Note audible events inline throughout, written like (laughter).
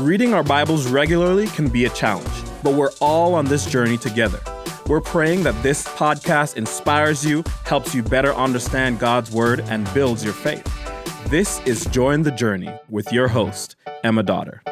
Reading our Bibles regularly can be a challenge, but we're all on this journey together. We're praying that this podcast inspires you, helps you better understand God's Word, and builds your faith. This is Join the Journey with your host, Emma Dotter.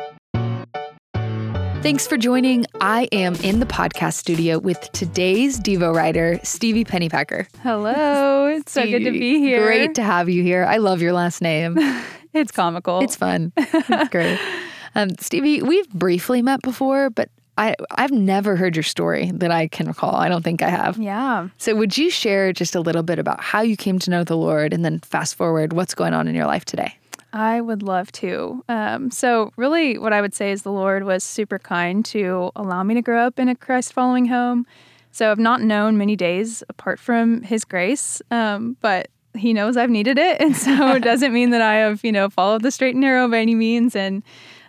Thanks for joining. I am in the podcast studio with today's Devo writer, Stevie Pennypacker. Hello. (laughs) It's so good to be here. Great to have you here. I love your last name. (laughs) it's comical. It's fun. It's great. (laughs) Um, Stevie, we've briefly met before, but I, I've never heard your story that I can recall. I don't think I have. Yeah. So, would you share just a little bit about how you came to know the Lord and then fast forward what's going on in your life today? I would love to. Um, so, really, what I would say is the Lord was super kind to allow me to grow up in a Christ following home. So, I've not known many days apart from His grace, um, but He knows I've needed it. (laughs) And so, it doesn't mean that I have, you know, followed the straight and narrow by any means. And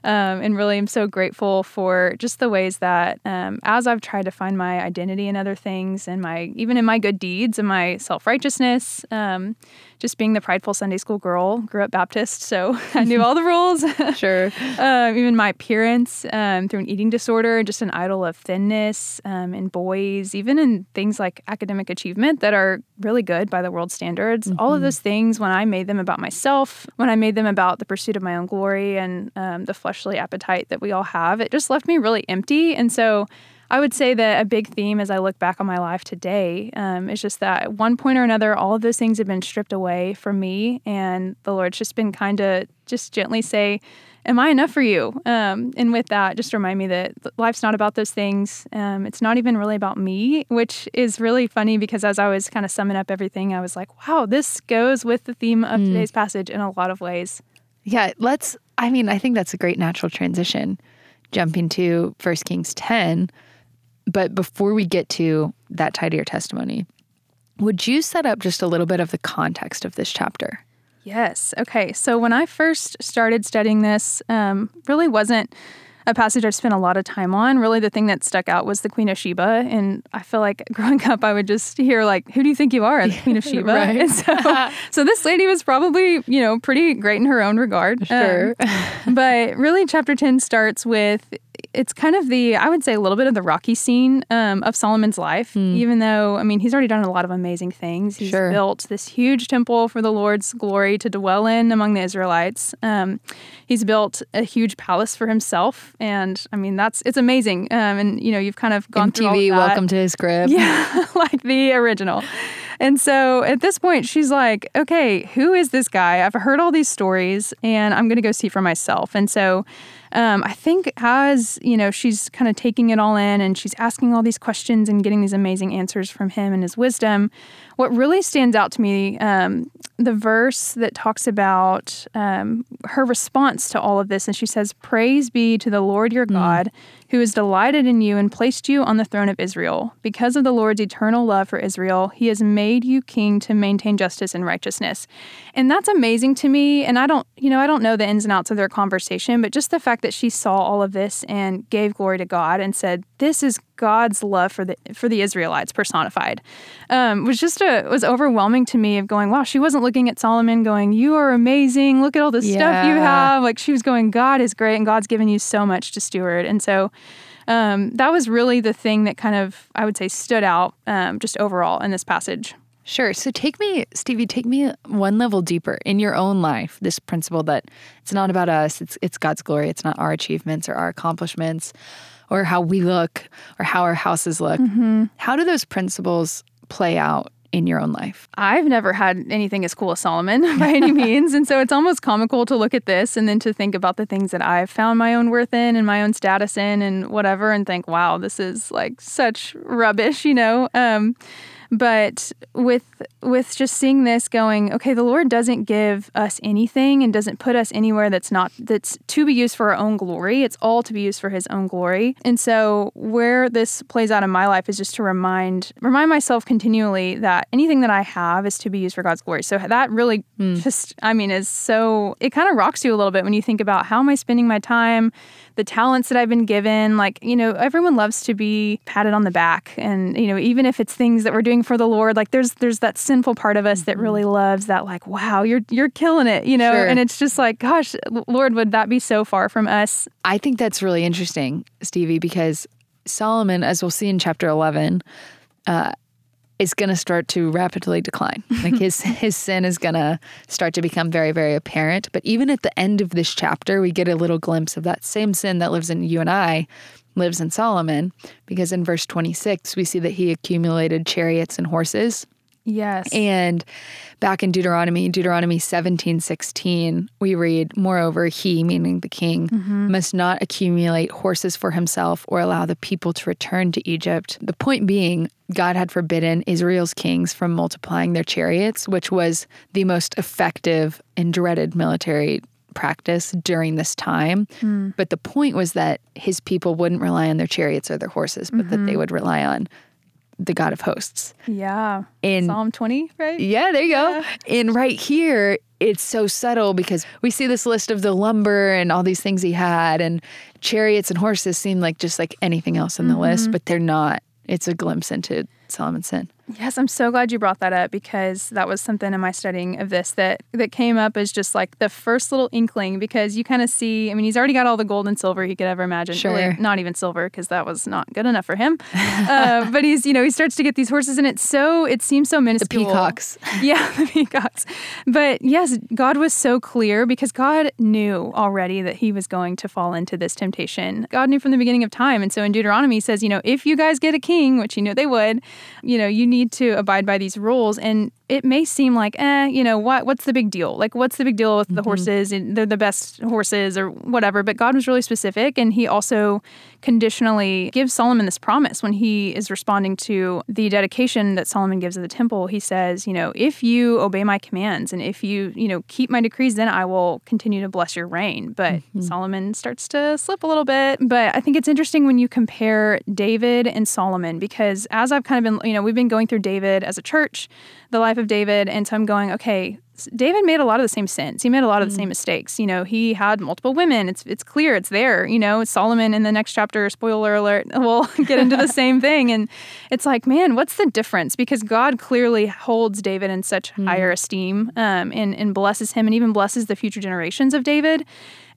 um, and really, I'm so grateful for just the ways that um, as I've tried to find my identity in other things and my even in my good deeds and my self righteousness, um, just being the prideful Sunday school girl, grew up Baptist, so (laughs) I knew all the rules. (laughs) sure. Um, even my appearance um, through an eating disorder, just an idol of thinness um, in boys, even in things like academic achievement that are really good by the world standards. Mm-hmm. All of mm-hmm. those things, when I made them about myself, when I made them about the pursuit of my own glory and um, the fleshly appetite that we all have, it just left me really empty. And so I would say that a big theme as I look back on my life today um, is just that at one point or another, all of those things have been stripped away from me, and the Lord's just been kind of just gently say, Am I enough for you? Um, and with that, just remind me that life's not about those things. Um, it's not even really about me, which is really funny because as I was kind of summing up everything, I was like, wow, this goes with the theme of mm. today's passage in a lot of ways. Yeah, let's, I mean, I think that's a great natural transition jumping to First Kings 10 but before we get to that your testimony, would you set up just a little bit of the context of this chapter? Yes. Okay. So when I first started studying this, um, really wasn't a passage I've spent a lot of time on. Really, the thing that stuck out was the Queen of Sheba, and I feel like (laughs) growing up, I would just hear like, "Who do you think you are, the Queen of (laughs) Sheba?" right. And so, (laughs) so this lady was probably you know pretty great in her own regard. Sure. Um, but really, chapter ten starts with it's kind of the I would say a little bit of the rocky scene um, of Solomon's life. Mm. Even though I mean he's already done a lot of amazing things. He's sure. built this huge temple for the Lord's glory to dwell in among the Israelites. Um, he's built a huge palace for himself, and I mean that's it's amazing. Um, and you know you've kind of gone MTV, through all that. Welcome to his crib. Yeah, (laughs) like the original. And so at this point, she's like, okay, who is this guy? I've heard all these stories and I'm going to go see for myself. And so um, I think as you know, she's kind of taking it all in and she's asking all these questions and getting these amazing answers from him and his wisdom. What really stands out to me, um, the verse that talks about um, her response to all of this, and she says, "Praise be to the Lord your mm. God, who has delighted in you and placed you on the throne of Israel. Because of the Lord's eternal love for Israel, he has made you king to maintain justice and righteousness. And that's amazing to me. And I don't, you know, I don't know the ins and outs of their conversation, but just the fact that she saw all of this and gave glory to God and said, This is God's love for the for the Israelites personified um, was just a was overwhelming to me of going wow she wasn't looking at Solomon going you are amazing look at all the yeah. stuff you have like she was going God is great and God's given you so much to steward and so um, that was really the thing that kind of I would say stood out um, just overall in this passage. Sure. So take me, Stevie, take me one level deeper in your own life. This principle that it's not about us; it's it's God's glory. It's not our achievements or our accomplishments or how we look or how our houses look. Mm-hmm. How do those principles play out in your own life? I've never had anything as cool as Solomon (laughs) by any means. And so it's almost comical to look at this and then to think about the things that I've found my own worth in and my own status in and whatever and think, wow, this is like such rubbish, you know? Um, but with with just seeing this going okay the lord doesn't give us anything and doesn't put us anywhere that's not that's to be used for our own glory. It's all to be used for his own glory. And so where this plays out in my life is just to remind remind myself continually that anything that i have is to be used for god's glory. So that really mm. just i mean is so it kind of rocks you a little bit when you think about how am i spending my time the talents that I've been given. Like, you know, everyone loves to be patted on the back. And, you know, even if it's things that we're doing for the Lord. Like there's there's that sinful part of us that really loves that like wow, you're you're killing it, you know? Sure. And it's just like gosh, Lord, would that be so far from us? I think that's really interesting, Stevie, because Solomon, as we'll see in chapter 11, uh, is going to start to rapidly decline. (laughs) Like his his sin is going to start to become very very apparent. But even at the end of this chapter, we get a little glimpse of that same sin that lives in you and I, lives in Solomon, because in verse 26 we see that he accumulated chariots and horses. Yes. And back in Deuteronomy, Deuteronomy 17, 16, we read, Moreover, he, meaning the king, mm-hmm. must not accumulate horses for himself or allow the people to return to Egypt. The point being, God had forbidden Israel's kings from multiplying their chariots, which was the most effective and dreaded military practice during this time. Mm. But the point was that his people wouldn't rely on their chariots or their horses, but that they mm-hmm. would rely on the God of hosts. yeah. In Psalm 20, right? yeah, there you go. And right here, it's so subtle because we see this list of the lumber and all these things he had, and chariots and horses seem like just like anything else in the list, mm-hmm. but they're not. It's a glimpse into Solomon's sin. Yes, I'm so glad you brought that up because that was something in my studying of this that that came up as just like the first little inkling because you kind of see. I mean, he's already got all the gold and silver he could ever imagine. Sure. Really, not even silver because that was not good enough for him. (laughs) uh, but he's, you know, he starts to get these horses, and it's so it seems so minuscule. The peacocks. (laughs) Yeah, the peacocks. But yes, God was so clear because God knew already that he was going to fall into this temptation. God knew from the beginning of time. And so in Deuteronomy he says, you know, if you guys get a king, which he knew they would, you know, you need to abide by these rules. And it may seem like, eh, you know, what what's the big deal? Like what's the big deal with the horses? And they're the best horses or whatever. But God was really specific and he also conditionally gives Solomon this promise when he is responding to the dedication that Solomon gives of the temple. He says, you know, if you obey my commands and if you, you know, keep my decrees, then I will continue to bless your reign. But mm-hmm. Solomon starts to slip a little bit. But I think it's interesting when you compare David and Solomon because as I've kind of been, you know, we've been going through David as a church, the life of David. And so I'm going, okay, David made a lot of the same sins. He made a lot of the same mistakes. You know, he had multiple women. It's it's clear. It's there. You know, Solomon in the next chapter. Spoiler alert. (laughs) We'll get into the same thing, and it's like, man, what's the difference? Because God clearly holds David in such higher esteem, um, and and blesses him, and even blesses the future generations of David.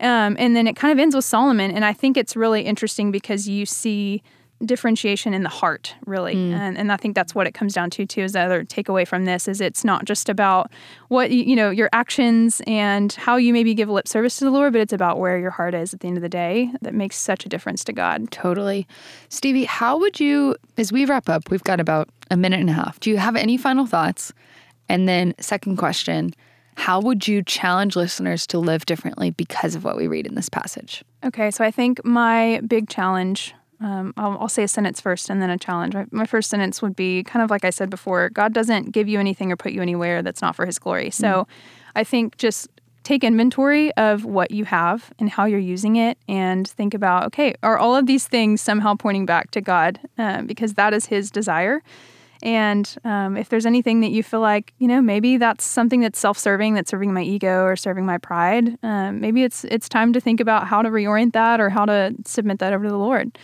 Um, and then it kind of ends with Solomon, and I think it's really interesting because you see differentiation in the heart really mm. and, and i think that's what it comes down to too is the other takeaway from this is it's not just about what you you know your actions and how you maybe give lip service to the lord but it's about where your heart is at the end of the day that makes such a difference to god Totally. Stevie, how would you, as we wrap up, we've got about a minute and a half. Do you have any final thoughts? And then, second question, how would you challenge listeners to live differently because of what we read in this passage? Okay, so I think my big challenge, um, I'll, I'll say a sentence first and then a challenge. My, my first sentence would be kind of like I said before God doesn't give you anything or put you anywhere that's not for his glory. So I think just take inventory of what you have and how you're using it and think about okay, are all of these things somehow pointing back to God? Um, because that is his desire. And um, if there's anything that you feel like, you know, maybe that's something that's self-serving, that's serving my ego or serving my pride, um, maybe it's it's time to think about how to reorient that or how to submit that over to the Lord.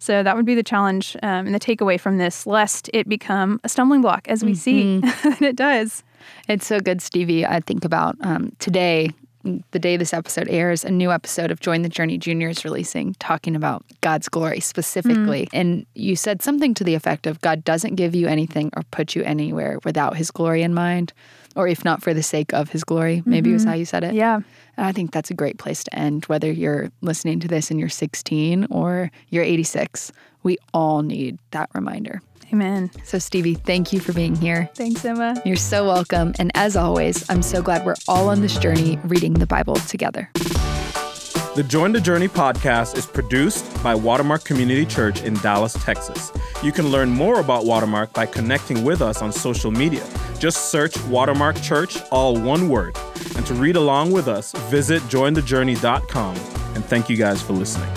So that would be the challenge um, and the takeaway from this, lest it become a stumbling block, as we see (laughs) that it does. It's so good, Stevie. I think about um, today, the day this episode airs, a new episode of Join the Journey Junior is releasing, talking about God's glory specifically. Mm-hmm. And you said something to the effect of God doesn't give you anything or put you anywhere without his glory in mind, or if not for the sake of his glory. Maybe was mm-hmm. how you said it. Yeah. And I think that's a great place to end, whether you're listening to this and you're 16 or you're 86. We all need that reminder. Amen. So, Stevie, thank you for being here. Thanks, Emma. You're so welcome. And as always, I'm so glad we're all on this journey reading the Bible together. The Join the Journey podcast is produced by Watermark Community Church in Dallas, Texas. You can learn more about Watermark by connecting with us on social media. Just search Watermark Church, all one word. And to read along with us, visit jointhejourney.com. And thank you guys for listening.